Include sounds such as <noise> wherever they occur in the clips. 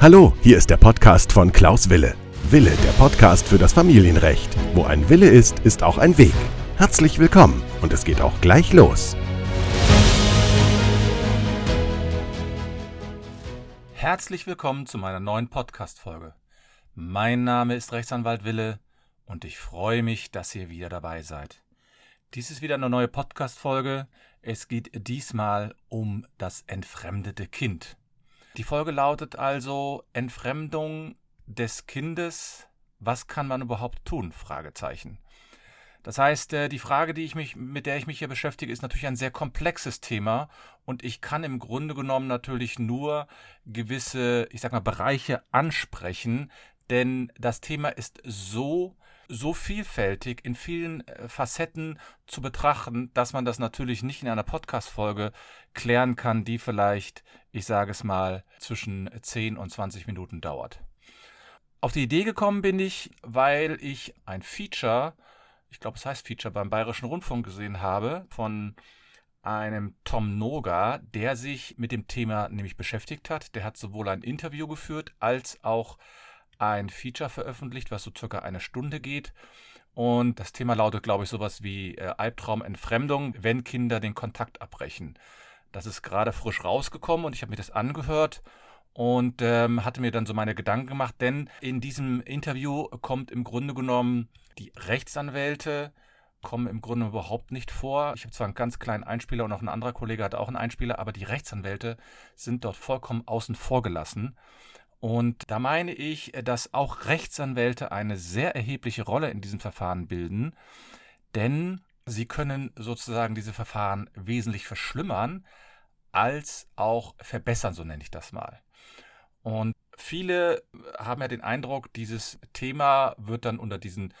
Hallo, hier ist der Podcast von Klaus Wille. Wille, der Podcast für das Familienrecht. Wo ein Wille ist, ist auch ein Weg. Herzlich willkommen und es geht auch gleich los. Herzlich willkommen zu meiner neuen Podcast-Folge. Mein Name ist Rechtsanwalt Wille und ich freue mich, dass ihr wieder dabei seid. Dies ist wieder eine neue Podcast-Folge. Es geht diesmal um das entfremdete Kind. Die Folge lautet also Entfremdung des Kindes. Was kann man überhaupt tun? Fragezeichen. Das heißt, äh, die Frage, die ich mich, mit der ich mich hier beschäftige, ist natürlich ein sehr komplexes Thema und ich kann im Grunde genommen natürlich nur gewisse, ich sag mal, Bereiche ansprechen, denn das Thema ist so so vielfältig in vielen äh, Facetten zu betrachten, dass man das natürlich nicht in einer Podcast-Folge klären kann, die vielleicht, ich sage es mal, zwischen 10 und 20 Minuten dauert. Auf die Idee gekommen bin ich, weil ich ein Feature, ich glaube es heißt Feature beim Bayerischen Rundfunk gesehen habe, von einem Tom Noga, der sich mit dem Thema nämlich beschäftigt hat. Der hat sowohl ein Interview geführt als auch ein Feature veröffentlicht, was so circa eine Stunde geht. Und das Thema lautet, glaube ich, sowas wie äh, Albtraumentfremdung, wenn Kinder den Kontakt abbrechen. Das ist gerade frisch rausgekommen und ich habe mir das angehört und ähm, hatte mir dann so meine Gedanken gemacht, denn in diesem Interview kommt im Grunde genommen die Rechtsanwälte kommen im Grunde überhaupt nicht vor. Ich habe zwar einen ganz kleinen Einspieler und auch ein anderer Kollege hat auch einen Einspieler, aber die Rechtsanwälte sind dort vollkommen außen vor gelassen. Und da meine ich, dass auch Rechtsanwälte eine sehr erhebliche Rolle in diesem Verfahren bilden, denn sie können sozusagen diese Verfahren wesentlich verschlimmern als auch verbessern, so nenne ich das mal. Und viele haben ja den Eindruck, dieses Thema wird dann unter diesen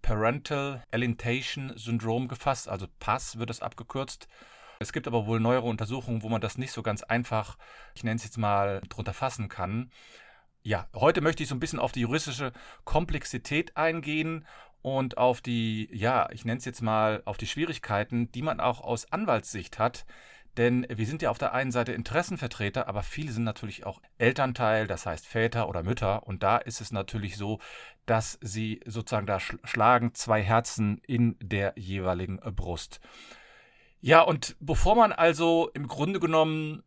Parental Alienation Syndrom gefasst, also PASS wird es abgekürzt. Es gibt aber wohl neuere Untersuchungen, wo man das nicht so ganz einfach, ich nenne es jetzt mal, drunter fassen kann. Ja, heute möchte ich so ein bisschen auf die juristische Komplexität eingehen und auf die, ja, ich nenne es jetzt mal, auf die Schwierigkeiten, die man auch aus Anwaltssicht hat. Denn wir sind ja auf der einen Seite Interessenvertreter, aber viele sind natürlich auch Elternteil, das heißt Väter oder Mütter. Und da ist es natürlich so, dass sie sozusagen da schlagen zwei Herzen in der jeweiligen Brust. Ja, und bevor man also im Grunde genommen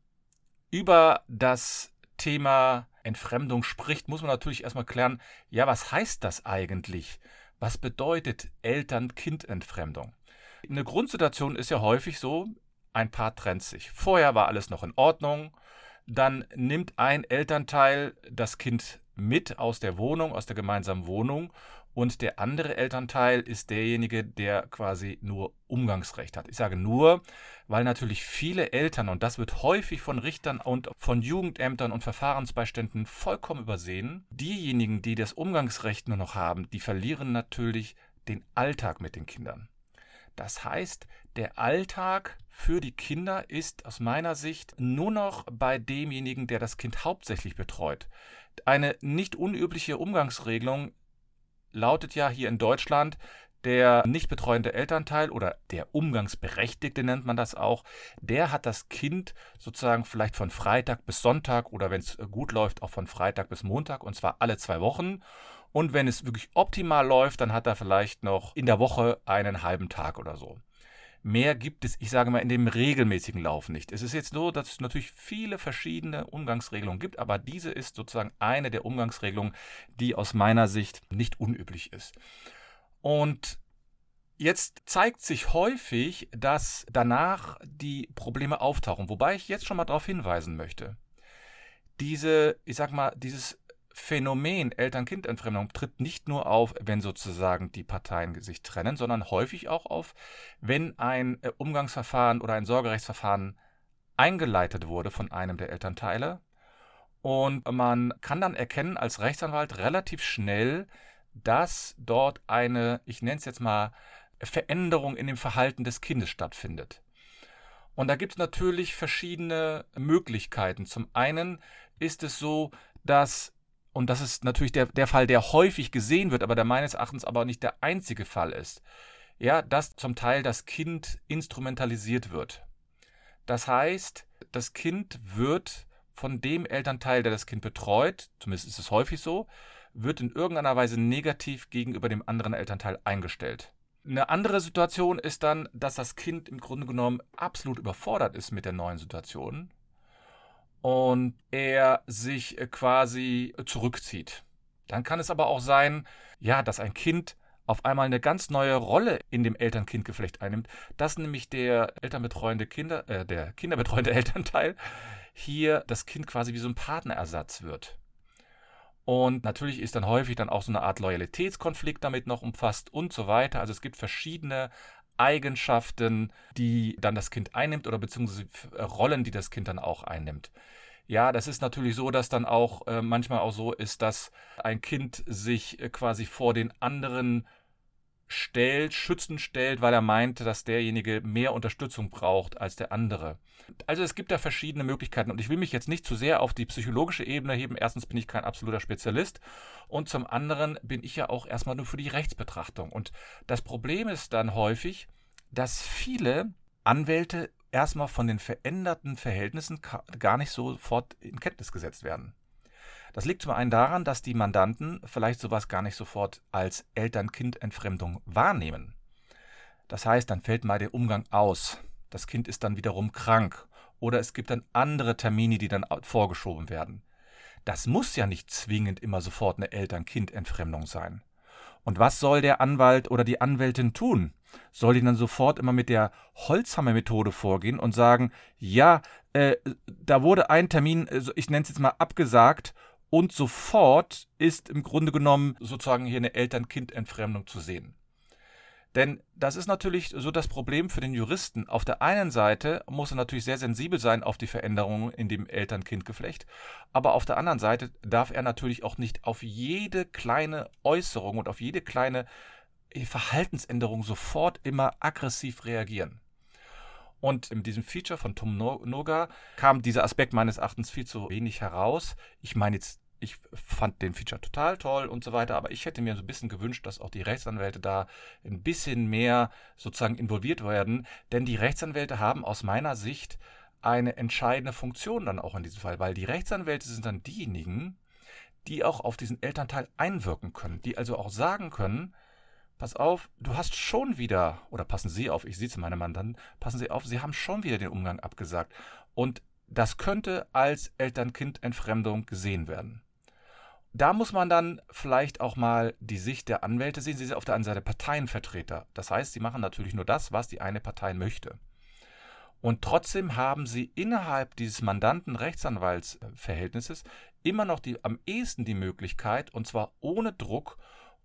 über das Thema Entfremdung spricht, muss man natürlich erstmal klären, ja, was heißt das eigentlich? Was bedeutet Eltern-Kind-Entfremdung? Eine Grundsituation ist ja häufig so, ein Paar trennt sich. Vorher war alles noch in Ordnung, dann nimmt ein Elternteil das Kind mit aus der Wohnung, aus der gemeinsamen Wohnung und der andere Elternteil ist derjenige, der quasi nur Umgangsrecht hat. Ich sage nur, weil natürlich viele Eltern, und das wird häufig von Richtern und von Jugendämtern und Verfahrensbeiständen vollkommen übersehen, diejenigen, die das Umgangsrecht nur noch haben, die verlieren natürlich den Alltag mit den Kindern. Das heißt, der Alltag für die Kinder ist aus meiner Sicht nur noch bei demjenigen, der das Kind hauptsächlich betreut. Eine nicht unübliche Umgangsregelung lautet ja hier in Deutschland, der nicht betreuende Elternteil oder der Umgangsberechtigte nennt man das auch, der hat das Kind sozusagen vielleicht von Freitag bis Sonntag oder wenn es gut läuft auch von Freitag bis Montag und zwar alle zwei Wochen. Und wenn es wirklich optimal läuft, dann hat er vielleicht noch in der Woche einen halben Tag oder so. Mehr gibt es, ich sage mal, in dem regelmäßigen Lauf nicht. Es ist jetzt so, dass es natürlich viele verschiedene Umgangsregelungen gibt, aber diese ist sozusagen eine der Umgangsregelungen, die aus meiner Sicht nicht unüblich ist. Und Jetzt zeigt sich häufig, dass danach die Probleme auftauchen, wobei ich jetzt schon mal darauf hinweisen möchte. Diese, ich sag mal, dieses Phänomen Eltern-Kind-Entfremdung tritt nicht nur auf, wenn sozusagen die Parteien sich trennen, sondern häufig auch auf, wenn ein äh, Umgangsverfahren oder ein Sorgerechtsverfahren eingeleitet wurde von einem der Elternteile. Und man kann dann erkennen als Rechtsanwalt relativ schnell, dass dort eine, ich nenne es jetzt mal, Veränderung in dem Verhalten des Kindes stattfindet. Und da gibt es natürlich verschiedene Möglichkeiten. Zum einen ist es so, dass, und das ist natürlich der, der Fall, der häufig gesehen wird, aber der meines Erachtens aber nicht der einzige Fall ist, ja, dass zum Teil das Kind instrumentalisiert wird. Das heißt, das Kind wird von dem Elternteil, der das Kind betreut, zumindest ist es häufig so, wird in irgendeiner Weise negativ gegenüber dem anderen Elternteil eingestellt. Eine andere Situation ist dann, dass das Kind im Grunde genommen absolut überfordert ist mit der neuen Situation und er sich quasi zurückzieht. Dann kann es aber auch sein, ja, dass ein Kind auf einmal eine ganz neue Rolle in dem Eltern-Kind-Geflecht einnimmt, dass nämlich der elternbetreuende Kinder, äh, der kinderbetreuende <laughs> Elternteil hier das Kind quasi wie so ein Partnerersatz wird. Und natürlich ist dann häufig dann auch so eine Art Loyalitätskonflikt damit noch umfasst und so weiter. Also es gibt verschiedene Eigenschaften, die dann das Kind einnimmt oder beziehungsweise Rollen, die das Kind dann auch einnimmt. Ja, das ist natürlich so, dass dann auch äh, manchmal auch so ist, dass ein Kind sich äh, quasi vor den anderen stellt, schützend stellt, weil er meint, dass derjenige mehr Unterstützung braucht als der andere. Also es gibt da verschiedene Möglichkeiten und ich will mich jetzt nicht zu sehr auf die psychologische Ebene heben. Erstens bin ich kein absoluter Spezialist und zum anderen bin ich ja auch erstmal nur für die Rechtsbetrachtung. Und das Problem ist dann häufig, dass viele Anwälte erstmal von den veränderten Verhältnissen gar nicht sofort in Kenntnis gesetzt werden. Das liegt zum einen daran, dass die Mandanten vielleicht sowas gar nicht sofort als Eltern-Kind-Entfremdung wahrnehmen. Das heißt, dann fällt mal der Umgang aus. Das Kind ist dann wiederum krank. Oder es gibt dann andere Termine, die dann vorgeschoben werden. Das muss ja nicht zwingend immer sofort eine Eltern-Kind-Entfremdung sein. Und was soll der Anwalt oder die Anwältin tun? Soll die dann sofort immer mit der Holzhammer-Methode vorgehen und sagen, ja, äh, da wurde ein Termin, also ich nenne es jetzt mal abgesagt und sofort ist im Grunde genommen sozusagen hier eine Eltern-Kind-Entfremdung zu sehen. Denn das ist natürlich so das Problem für den Juristen. Auf der einen Seite muss er natürlich sehr sensibel sein auf die Veränderungen in dem Eltern-Kind-Geflecht, aber auf der anderen Seite darf er natürlich auch nicht auf jede kleine Äußerung und auf jede kleine Verhaltensänderung sofort immer aggressiv reagieren. Und in diesem Feature von Tom Noga kam dieser Aspekt meines Erachtens viel zu wenig heraus. Ich meine jetzt ich fand den Feature total toll und so weiter, aber ich hätte mir so ein bisschen gewünscht, dass auch die Rechtsanwälte da ein bisschen mehr sozusagen involviert werden, denn die Rechtsanwälte haben aus meiner Sicht eine entscheidende Funktion dann auch in diesem Fall, weil die Rechtsanwälte sind dann diejenigen, die auch auf diesen Elternteil einwirken können, die also auch sagen können, pass auf, du hast schon wieder, oder passen Sie auf, ich sehe zu meinem Mandanten, passen Sie auf, Sie haben schon wieder den Umgang abgesagt. Und das könnte als Eltern-Kind-Entfremdung gesehen werden da muss man dann vielleicht auch mal die Sicht der Anwälte sehen. Sie sind auf der einen Seite Parteienvertreter. Das heißt, sie machen natürlich nur das, was die eine Partei möchte. Und trotzdem haben sie innerhalb dieses Mandanten-Rechtsanwaltsverhältnisses immer noch die, am ehesten die Möglichkeit, und zwar ohne Druck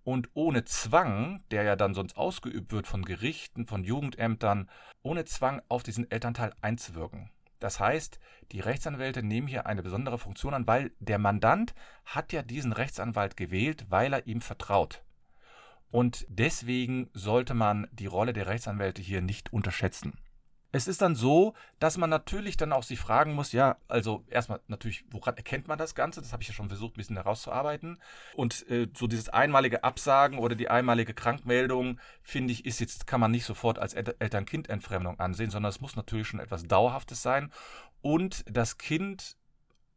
und ohne Zwang, der ja dann sonst ausgeübt wird von Gerichten, von Jugendämtern, ohne Zwang auf diesen Elternteil einzuwirken. Das heißt, die Rechtsanwälte nehmen hier eine besondere Funktion an, weil der Mandant hat ja diesen Rechtsanwalt gewählt, weil er ihm vertraut. Und deswegen sollte man die Rolle der Rechtsanwälte hier nicht unterschätzen. Es ist dann so, dass man natürlich dann auch sich fragen muss, ja, also erstmal natürlich, woran erkennt man das Ganze? Das habe ich ja schon versucht, ein bisschen herauszuarbeiten. Und äh, so dieses einmalige Absagen oder die einmalige Krankmeldung, finde ich, ist jetzt, kann man nicht sofort als Eltern-Kind-Entfremdung ansehen, sondern es muss natürlich schon etwas Dauerhaftes sein. Und das Kind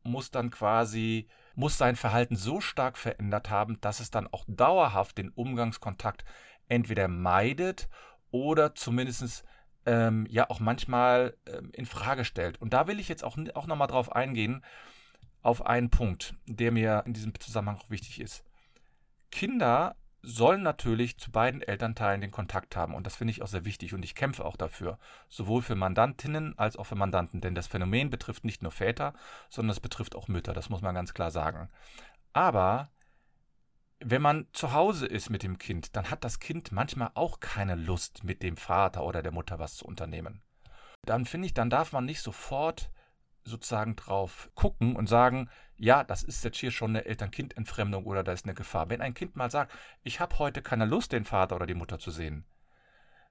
muss dann quasi, muss sein Verhalten so stark verändert haben, dass es dann auch dauerhaft den Umgangskontakt entweder meidet oder zumindest ähm, ja auch manchmal ähm, in Frage stellt. Und da will ich jetzt auch, auch nochmal drauf eingehen, auf einen Punkt, der mir in diesem Zusammenhang auch wichtig ist. Kinder sollen natürlich zu beiden Elternteilen den Kontakt haben und das finde ich auch sehr wichtig und ich kämpfe auch dafür, sowohl für Mandantinnen als auch für Mandanten, denn das Phänomen betrifft nicht nur Väter, sondern es betrifft auch Mütter, das muss man ganz klar sagen. Aber wenn man zu Hause ist mit dem Kind, dann hat das Kind manchmal auch keine Lust, mit dem Vater oder der Mutter was zu unternehmen. Dann finde ich, dann darf man nicht sofort sozusagen drauf gucken und sagen, ja, das ist jetzt hier schon eine Eltern-Kind-Entfremdung oder da ist eine Gefahr. Wenn ein Kind mal sagt, ich habe heute keine Lust, den Vater oder die Mutter zu sehen,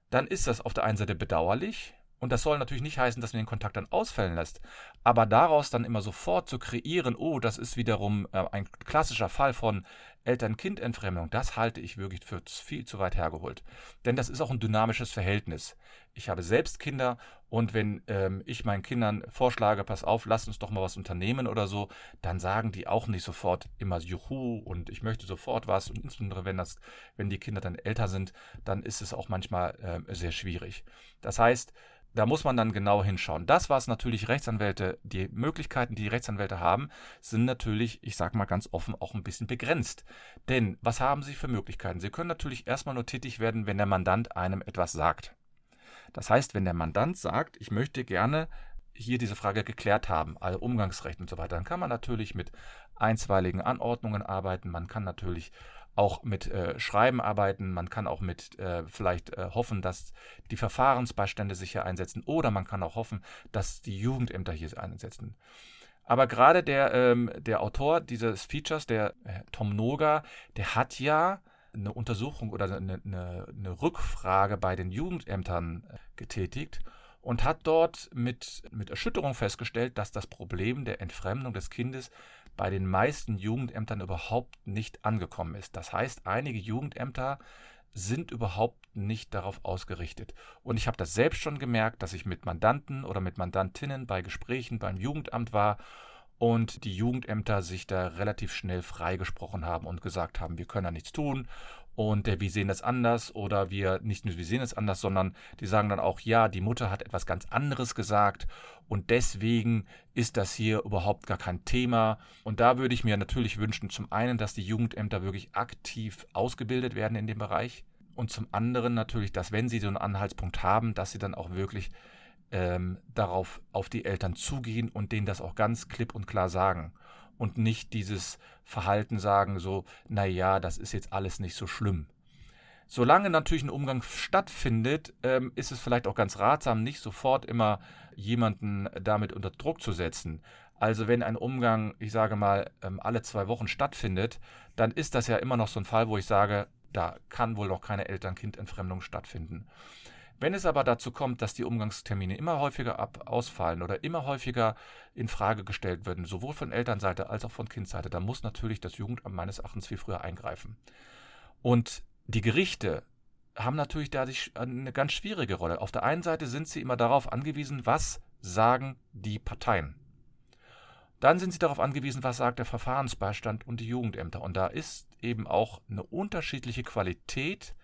dann ist das auf der einen Seite bedauerlich, und das soll natürlich nicht heißen, dass man den Kontakt dann ausfallen lässt. Aber daraus dann immer sofort zu kreieren, oh, das ist wiederum äh, ein klassischer Fall von Eltern-Kind-Entfremdung, das halte ich wirklich für viel zu weit hergeholt. Denn das ist auch ein dynamisches Verhältnis. Ich habe selbst Kinder und wenn ähm, ich meinen Kindern vorschlage, pass auf, lass uns doch mal was unternehmen oder so, dann sagen die auch nicht sofort immer Juhu und ich möchte sofort was. Und insbesondere wenn das, wenn die Kinder dann älter sind, dann ist es auch manchmal äh, sehr schwierig. Das heißt, da muss man dann genau hinschauen. Das, was natürlich Rechtsanwälte, die Möglichkeiten, die, Rechtsanwälte haben, sind natürlich, ich sage mal ganz offen, auch ein bisschen begrenzt. Denn was haben sie für Möglichkeiten? Sie können natürlich erstmal nur tätig werden, wenn der Mandant einem etwas sagt. Das heißt, wenn der Mandant sagt, ich möchte gerne hier diese Frage geklärt haben, also Umgangsrecht und so weiter, dann kann man natürlich mit einstweiligen Anordnungen arbeiten, man kann natürlich auch mit äh, Schreiben arbeiten, man kann auch mit äh, vielleicht äh, hoffen, dass die Verfahrensbeistände sich hier einsetzen oder man kann auch hoffen, dass die Jugendämter hier einsetzen. Aber gerade der, ähm, der Autor dieses Features, der äh, Tom Noga, der hat ja eine Untersuchung oder eine, eine, eine Rückfrage bei den Jugendämtern äh, getätigt und hat dort mit, mit Erschütterung festgestellt, dass das Problem der Entfremdung des Kindes bei den meisten Jugendämtern überhaupt nicht angekommen ist. Das heißt, einige Jugendämter sind überhaupt nicht darauf ausgerichtet. Und ich habe das selbst schon gemerkt, dass ich mit Mandanten oder mit Mandantinnen bei Gesprächen beim Jugendamt war und die Jugendämter sich da relativ schnell freigesprochen haben und gesagt haben, wir können da nichts tun und äh, wir sehen das anders oder wir nicht nur wir sehen es anders, sondern die sagen dann auch, ja, die Mutter hat etwas ganz anderes gesagt und deswegen ist das hier überhaupt gar kein Thema. Und da würde ich mir natürlich wünschen, zum einen, dass die Jugendämter wirklich aktiv ausgebildet werden in dem Bereich und zum anderen natürlich, dass wenn sie so einen Anhaltspunkt haben, dass sie dann auch wirklich ähm, darauf auf die Eltern zugehen und denen das auch ganz klipp und klar sagen und nicht dieses Verhalten sagen, so, naja, das ist jetzt alles nicht so schlimm. Solange natürlich ein Umgang stattfindet, ähm, ist es vielleicht auch ganz ratsam, nicht sofort immer jemanden damit unter Druck zu setzen. Also wenn ein Umgang, ich sage mal, ähm, alle zwei Wochen stattfindet, dann ist das ja immer noch so ein Fall, wo ich sage, da kann wohl noch keine Eltern-Kind-Entfremdung stattfinden. Wenn es aber dazu kommt, dass die Umgangstermine immer häufiger ab ausfallen oder immer häufiger in Frage gestellt werden, sowohl von Elternseite als auch von Kindseite, dann muss natürlich das Jugendamt meines Erachtens viel früher eingreifen. Und die Gerichte haben natürlich da eine ganz schwierige Rolle. Auf der einen Seite sind sie immer darauf angewiesen, was sagen die Parteien. Dann sind sie darauf angewiesen, was sagt der Verfahrensbeistand und die Jugendämter. Und da ist eben auch eine unterschiedliche Qualität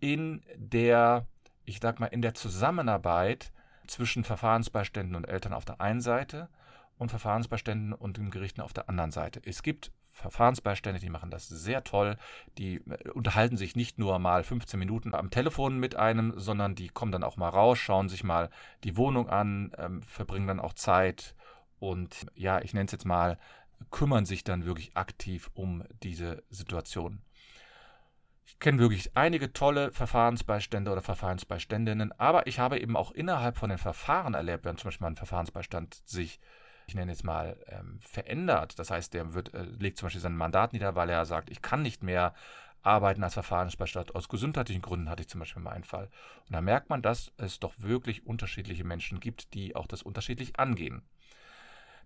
in der ich sag mal, in der Zusammenarbeit zwischen Verfahrensbeiständen und Eltern auf der einen Seite und Verfahrensbeiständen und den Gerichten auf der anderen Seite. Es gibt Verfahrensbeistände, die machen das sehr toll. Die äh, unterhalten sich nicht nur mal 15 Minuten am Telefon mit einem, sondern die kommen dann auch mal raus, schauen sich mal die Wohnung an, ähm, verbringen dann auch Zeit und ja, ich nenne es jetzt mal, kümmern sich dann wirklich aktiv um diese Situation. Ich kenne wirklich einige tolle Verfahrensbeistände oder Verfahrensbeiständinnen, aber ich habe eben auch innerhalb von den Verfahren erlebt, wenn zum Beispiel ein Verfahrensbeistand sich, ich nenne jetzt mal, ähm, verändert. Das heißt, der wird, äh, legt zum Beispiel sein Mandat nieder, weil er sagt, ich kann nicht mehr arbeiten als Verfahrensbeistand. Aus gesundheitlichen Gründen hatte ich zum Beispiel mal einen Fall. Und da merkt man, dass es doch wirklich unterschiedliche Menschen gibt, die auch das unterschiedlich angehen.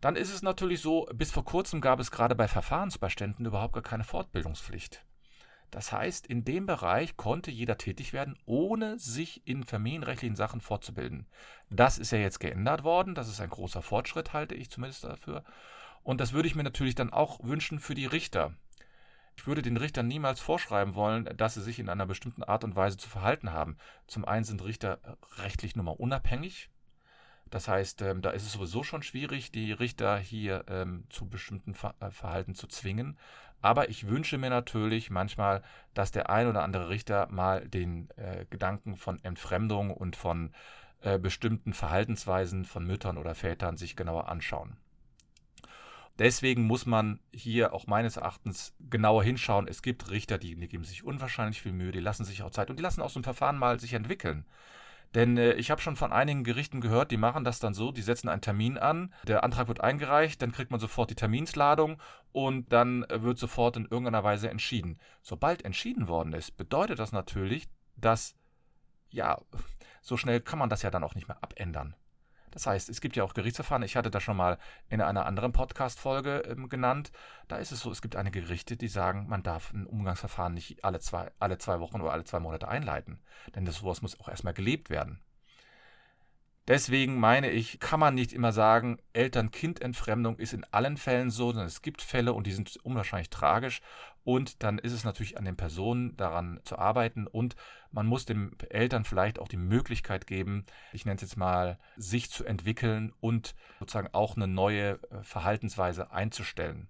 Dann ist es natürlich so, bis vor kurzem gab es gerade bei Verfahrensbeiständen überhaupt gar keine Fortbildungspflicht. Das heißt, in dem Bereich konnte jeder tätig werden, ohne sich in familienrechtlichen Sachen fortzubilden. Das ist ja jetzt geändert worden. Das ist ein großer Fortschritt, halte ich zumindest dafür. Und das würde ich mir natürlich dann auch wünschen für die Richter. Ich würde den Richtern niemals vorschreiben wollen, dass sie sich in einer bestimmten Art und Weise zu verhalten haben. Zum einen sind Richter rechtlich nun mal unabhängig. Das heißt, ähm, da ist es sowieso schon schwierig, die Richter hier ähm, zu bestimmten Ver äh, Verhalten zu zwingen. Aber ich wünsche mir natürlich manchmal, dass der ein oder andere Richter mal den äh, Gedanken von Entfremdung und von äh, bestimmten Verhaltensweisen von Müttern oder Vätern sich genauer anschauen. Deswegen muss man hier auch meines Erachtens genauer hinschauen. Es gibt Richter, die, die geben sich unwahrscheinlich viel Mühe, die lassen sich auch Zeit und die lassen auch so ein Verfahren mal sich entwickeln. Denn äh, ich habe schon von einigen Gerichten gehört, die machen das dann so, die setzen einen Termin an, der Antrag wird eingereicht, dann kriegt man sofort die Terminsladung und dann äh, wird sofort in irgendeiner Weise entschieden. Sobald entschieden worden ist, bedeutet das natürlich, dass, ja, so schnell kann man das ja dann auch nicht mehr abändern. Das heißt, es gibt ja auch Gerichtsverfahren. Ich hatte das schon mal in einer anderen Podcast-Folge ähm, genannt. Da ist es so, es gibt einige Gerichte, die sagen, man darf ein Umgangsverfahren nicht alle zwei, alle zwei Wochen oder alle zwei Monate einleiten. Denn das sowas muss auch erstmal gelebt werden. Deswegen meine ich, kann man nicht immer sagen, Eltern-Kind-Entfremdung ist in allen Fällen so, sondern es gibt Fälle und die sind unwahrscheinlich tragisch. Und dann ist es natürlich an den Personen daran zu arbeiten und man muss den Eltern vielleicht auch die Möglichkeit geben, ich nenne es jetzt mal, sich zu entwickeln und sozusagen auch eine neue äh, Verhaltensweise einzustellen.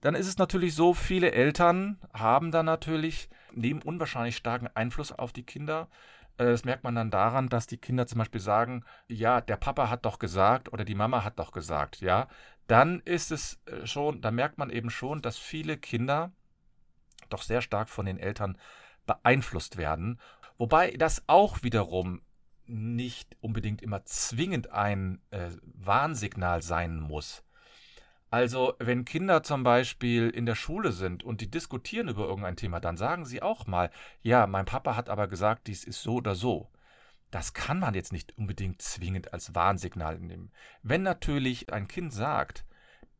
Dann ist es natürlich so, viele Eltern haben da natürlich, nehmen unwahrscheinlich starken Einfluss auf die Kinder. Äh, das merkt man dann daran, dass die Kinder zum Beispiel sagen, ja, der Papa hat doch gesagt oder die Mama hat doch gesagt, ja. Dann ist es äh, schon, da merkt man eben schon, dass viele Kinder doch sehr stark von den Eltern beeinflusst werden. Wobei das auch wiederum nicht unbedingt immer zwingend ein äh, Warnsignal sein muss. Also, wenn Kinder zum Beispiel in der Schule sind und die diskutieren über irgendein Thema, dann sagen sie auch mal, ja, mein Papa hat aber gesagt, dies ist so oder so. Das kann man jetzt nicht unbedingt zwingend als Warnsignal nehmen. Wenn natürlich ein Kind sagt,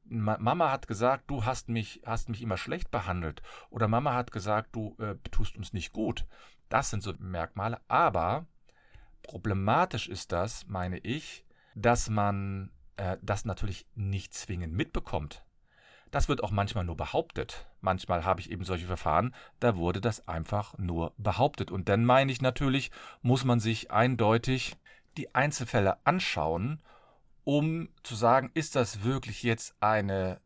Mama hat gesagt, du hast mich, hast mich immer schlecht behandelt, oder Mama hat gesagt, du äh, tust uns nicht gut. Das sind so Merkmale. Aber problematisch ist das, meine ich, dass man äh, das natürlich nicht zwingend mitbekommt. Das wird auch manchmal nur behauptet. Manchmal habe ich eben solche Verfahren, da wurde das einfach nur behauptet. Und dann meine ich natürlich, muss man sich eindeutig die Einzelfälle anschauen, um zu sagen, ist das wirklich jetzt eine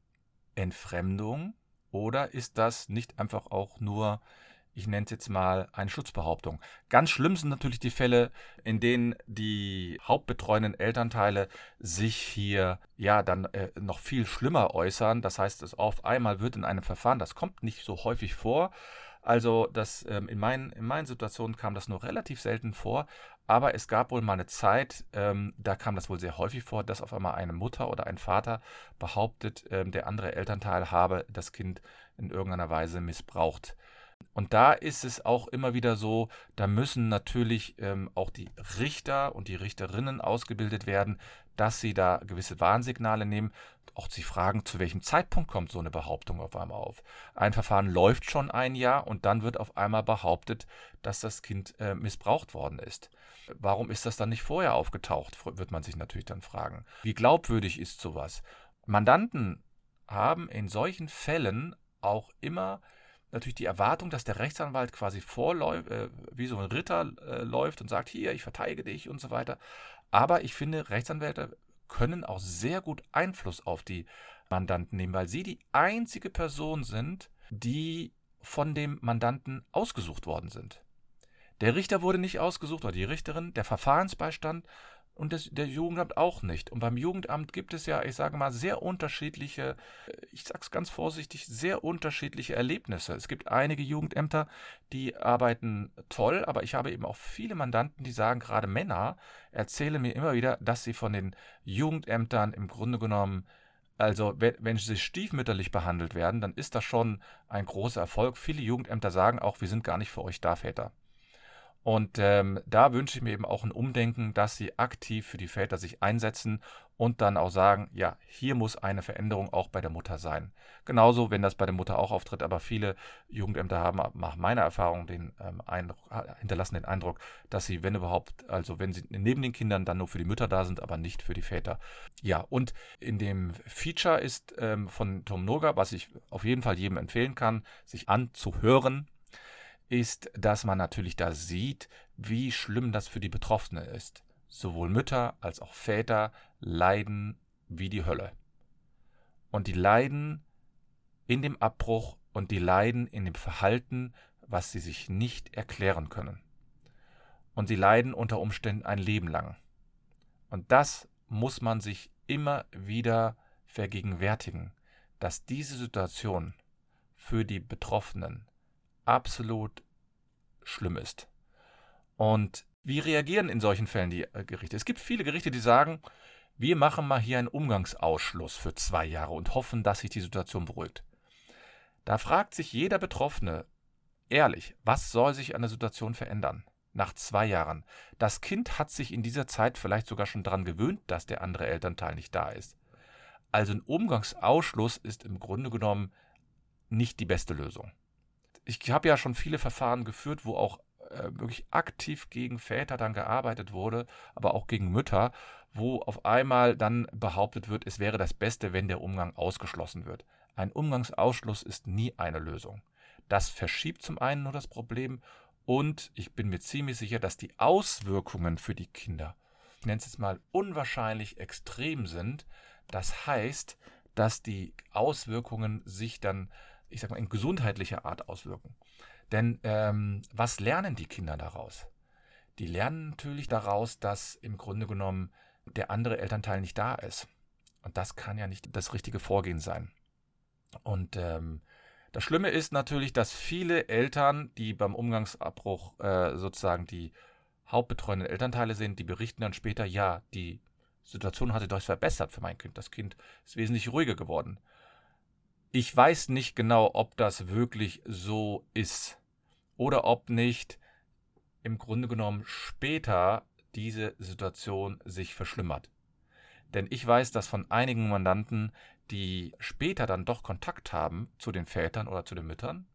Entfremdung oder ist das nicht einfach auch nur ich nenne es jetzt mal eine Schutzbehauptung. Ganz schlimm sind natürlich die Fälle, in denen die hauptbetreuenden Elternteile sich hier ja dann äh, noch viel schlimmer äußern. Das heißt, es auf einmal wird in einem Verfahren, das kommt nicht so häufig vor. Also das, ähm, in, meinen, in meinen Situationen kam das nur relativ selten vor, aber es gab wohl mal eine Zeit, ähm, da kam das wohl sehr häufig vor, dass auf einmal eine Mutter oder ein Vater behauptet, ähm, der andere Elternteil habe das Kind in irgendeiner Weise missbraucht. Und da ist es auch immer wieder so, da müssen natürlich ähm, auch die Richter und die Richterinnen ausgebildet werden, dass sie da gewisse Warnsignale nehmen, auch sie fragen, zu welchem Zeitpunkt kommt so eine Behauptung auf einmal auf. Ein Verfahren läuft schon ein Jahr und dann wird auf einmal behauptet, dass das Kind äh, missbraucht worden ist. Warum ist das dann nicht vorher aufgetaucht, wird man sich natürlich dann fragen. Wie glaubwürdig ist sowas? Mandanten haben in solchen Fällen auch immer natürlich die Erwartung, dass der Rechtsanwalt quasi vorläuft, äh, wie so ein Ritter äh, läuft und sagt, hier, ich verteidige dich und so weiter. Aber ich finde, Rechtsanwälte können auch sehr gut Einfluss auf die Mandanten nehmen, weil sie die einzige Person sind, die von dem Mandanten ausgesucht worden sind. Der Richter wurde nicht ausgesucht oder die Richterin, der Verfahrensbeistand und das, der Jugendamt auch nicht. Und beim Jugendamt gibt es ja, ich sage mal, sehr unterschiedliche, ich sage es ganz vorsichtig, sehr unterschiedliche Erlebnisse. Es gibt einige Jugendämter, die arbeiten toll, aber ich habe eben auch viele Mandanten, die sagen, gerade Männer erzählen mir immer wieder, dass sie von den Jugendämtern im Grunde genommen also, wenn, wenn, sie stiefmütterlich behandelt werden, dann ist das schon ein großer Erfolg. Viele Jugendämter sagen auch, wir sind gar nicht für euch da, Väter. Und ähm, da wünsche ich mir eben auch ein Umdenken, dass sie aktiv für die Väter sich einsetzen und dann auch sagen, ja, hier muss eine Veränderung auch bei der Mutter sein. Genauso, wenn das bei der Mutter auch auftritt, aber viele Jugendämter haben nach meiner Erfahrung den ähm, Eindruck, hinterlassen den Eindruck, dass sie, wenn überhaupt, also wenn sie neben den Kindern dann nur für die Mütter da sind, aber nicht für die Väter. Ja, und in dem Feature ist ähm, von Tom Noga, was ich auf jeden Fall jedem empfehlen kann, sich anzuhören, ist, dass man natürlich da sieht, wie schlimm das für die Betroffenen ist. Sowohl Mütter als auch Väter leiden wie die Hölle. Und die leiden in dem Abbruch und die leiden in dem Verhalten, was sie sich nicht erklären können. Und sie leiden unter Umständen ein Leben lang. Und das muss man sich immer wieder vergegenwärtigen, dass diese Situation für die Betroffenen absolut schlimm ist. Und wie reagieren in solchen Fällen die äh, Gerichte? Es gibt viele Gerichte, die sagen, wir machen mal hier einen Umgangsausschluss für zwei Jahre und hoffen, dass sich die Situation beruhigt. Da fragt sich jeder Betroffene ehrlich, was soll sich an der Situation verändern? nach zwei Jahren. Das Kind hat sich in dieser Zeit vielleicht sogar schon daran gewöhnt, dass der andere Elternteil nicht da ist. Also ein Umgangsausschluss ist im Grunde genommen nicht die beste Lösung. Ich habe ja schon viele Verfahren geführt, wo auch äh, wirklich aktiv gegen Väter dann gearbeitet wurde, aber auch gegen Mütter, wo auf einmal dann behauptet wird, es wäre das Beste, wenn der Umgang ausgeschlossen wird. Ein Umgangsausschluss ist nie eine Lösung. Das verschiebt zum einen nur das Problem und ich bin mir ziemlich sicher, dass die Auswirkungen für die Kinder, ich nenne es jetzt mal, unwahrscheinlich extrem sind. Das heißt, dass die Auswirkungen sich dann, ich sag mal, in gesundheitlicher Art auswirken. Denn ähm, was lernen die Kinder daraus? Die lernen natürlich daraus, dass im Grunde genommen der andere Elternteil nicht da ist. Und das kann ja nicht das richtige Vorgehen sein. Und ähm, das Schlimme ist natürlich, dass viele Eltern, die beim Umgangsabbruch äh, sozusagen die hauptbetreuenden Elternteile sind, die berichten dann später, ja, die Situation hat sich durchaus verbessert für mein Kind. Das Kind ist wesentlich ruhiger geworden. Ich weiß nicht genau, ob das wirklich so ist oder ob nicht im Grunde genommen später diese Situation sich verschlimmert. Denn ich weiß, dass von einigen Mandanten, die später dann doch Kontakt haben zu den Vätern oder zu den Müttern,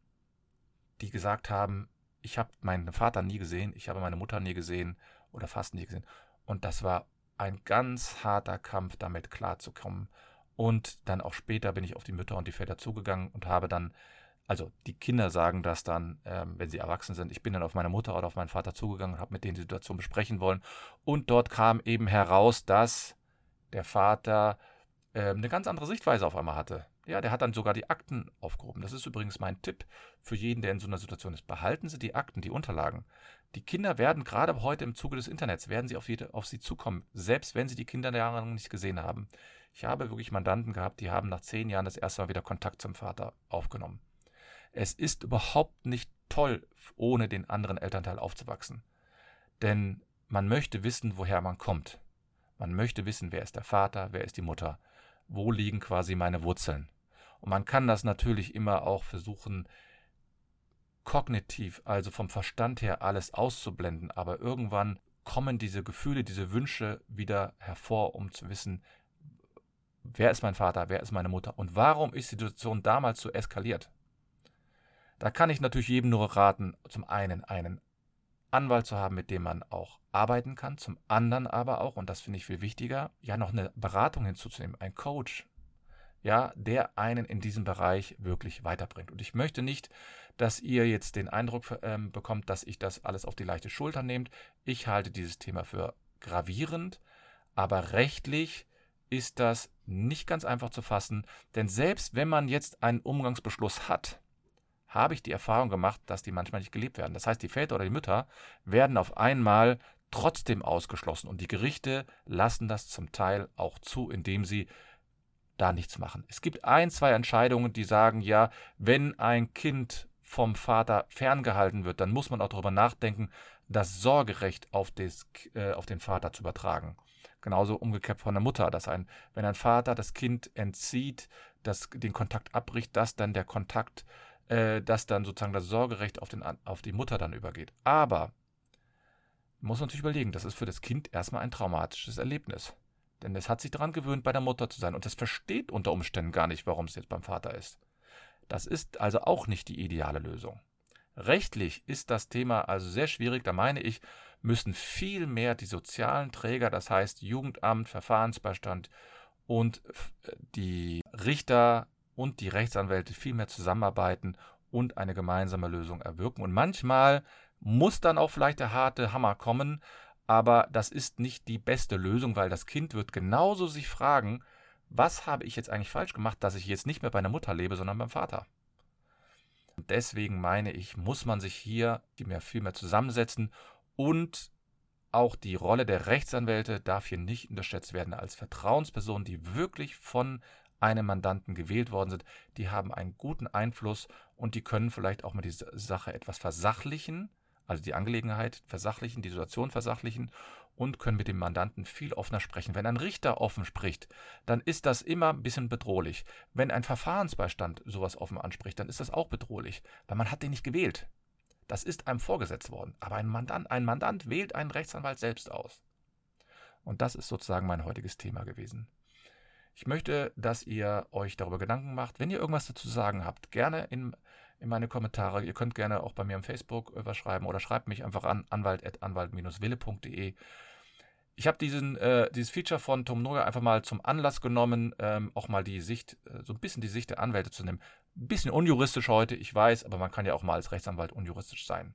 die gesagt haben, ich habe meinen Vater nie gesehen, ich habe meine Mutter nie gesehen oder fast nie gesehen. Und das war ein ganz harter Kampf, damit klarzukommen. Und dann auch später bin ich auf die Mütter und die Väter zugegangen und habe dann, also die Kinder sagen das dann, ähm, wenn sie erwachsen sind, ich bin dann auf meine Mutter oder auf meinen Vater zugegangen und habe mit denen die Situation besprechen wollen. Und dort kam eben heraus, dass der Vater äh, eine ganz andere Sichtweise auf einmal hatte. Ja, der hat dann sogar die Akten aufgehoben. Das ist übrigens mein Tipp für jeden, der in so einer Situation ist. Behalten Sie die Akten, die Unterlagen. Die Kinder werden gerade heute im Zuge des Internets, werden sie auf, jede, auf sie zukommen, selbst wenn sie die Kinder jahrelang nicht gesehen haben. Ich habe wirklich Mandanten gehabt, die haben nach zehn Jahren das erste Mal wieder Kontakt zum Vater aufgenommen. Es ist überhaupt nicht toll, ohne den anderen Elternteil aufzuwachsen. Denn man möchte wissen, woher man kommt. Man möchte wissen, wer ist der Vater, wer ist die Mutter, wo liegen quasi meine Wurzeln. Und man kann das natürlich immer auch versuchen, kognitiv, also vom Verstand her, alles auszublenden, aber irgendwann kommen diese Gefühle, diese Wünsche wieder hervor, um zu wissen, wer ist mein Vater, wer ist meine Mutter und warum ist die Situation damals so eskaliert. Da kann ich natürlich jedem nur raten, zum einen einen Anwalt zu haben, mit dem man auch arbeiten kann, zum anderen aber auch, und das finde ich viel wichtiger, ja noch eine Beratung hinzuzunehmen, ein Coach, ja, der einen in diesem Bereich wirklich weiterbringt. Und ich möchte nicht, dass ihr jetzt den Eindruck ähm, bekommt, dass ich das alles auf die leichte Schulter nehmt. Ich halte dieses Thema für gravierend, aber rechtlich ist das nicht ganz einfach zu fassen, denn selbst wenn man jetzt einen Umgangsbeschluss hat, habe ich die Erfahrung gemacht, dass die manchmal nicht gelebt werden. Das heißt, die Väter oder die Mütter werden auf einmal trotzdem ausgeschlossen und die Gerichte lassen das zum Teil auch zu, indem sie da nichts machen. Es gibt ein, zwei Entscheidungen, die sagen, ja, wenn ein Kind vom Vater ferngehalten wird, dann muss man auch darüber nachdenken, das Sorgerecht auf, des, äh, auf den Vater zu übertragen. Genauso umgekehrt von der Mutter, dass ein, wenn ein Vater das Kind entzieht, das, den Kontakt abbricht, dass dann der Kontakt äh, dass dann sozusagen das Sorgerecht auf, den, auf die Mutter dann übergeht. Aber muss man natürlich überlegen, das ist für das Kind erstmal ein traumatisches Erlebnis. Denn es hat sich daran gewöhnt, bei der Mutter zu sein und es versteht unter Umständen gar nicht, warum es jetzt beim Vater ist. Das ist also auch nicht die ideale Lösung. Rechtlich ist das Thema also sehr schwierig. Da meine ich, müssen viel mehr die sozialen Träger, das heißt Jugendamt, Verfahrensbeistand und die Richter und die Rechtsanwälte viel mehr zusammenarbeiten und eine gemeinsame Lösung erwirken. Und manchmal muss dann auch vielleicht der harte Hammer kommen, aber das ist nicht die beste Lösung, weil das Kind wird genauso sich fragen, was habe ich jetzt eigentlich falsch gemacht, dass ich jetzt nicht mehr bei der Mutter lebe, sondern beim Vater. Und deswegen meine ich, muss man sich hier viel mehr zusammensetzen und auch die Rolle der Rechtsanwälte darf hier nicht unterschätzt werden als Vertrauensperson, die wirklich von einem Mandanten gewählt worden sind, die haben einen guten Einfluss und die können vielleicht auch mal die Sache etwas versachlichen, also die Angelegenheit versachlichen, die Situation versachlichen und können mit dem Mandanten viel offener sprechen. Wenn ein Richter offen spricht, dann ist das immer ein bisschen bedrohlich. Wenn ein Verfahrensbeistand sowas offen anspricht, dann ist das auch bedrohlich, weil man hat den nicht gewählt. Das ist einem vorgesetzt worden. Aber ein Mandant, ein Mandant wählt einen Rechtsanwalt selbst aus. Und das ist sozusagen mein heutiges Thema gewesen. Ich möchte, dass ihr euch darüber Gedanken macht. Wenn ihr irgendwas dazu sagen habt, gerne in, in meine Kommentare. Ihr könnt gerne auch bei mir im Facebook was schreiben oder schreibt mich einfach an anwalt.anwalt-wille.de. Ich habe diesen äh, dieses Feature von Tom Noya einfach mal zum Anlass genommen, ähm, auch mal die Sicht, äh, so ein bisschen die Sicht der Anwälte zu nehmen. Ein bisschen unjuristisch heute, ich weiß, aber man kann ja auch mal als Rechtsanwalt unjuristisch sein.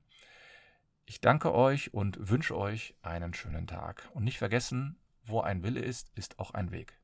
Ich danke euch und wünsche euch einen schönen Tag. Und nicht vergessen, wo ein Wille ist, ist auch ein Weg.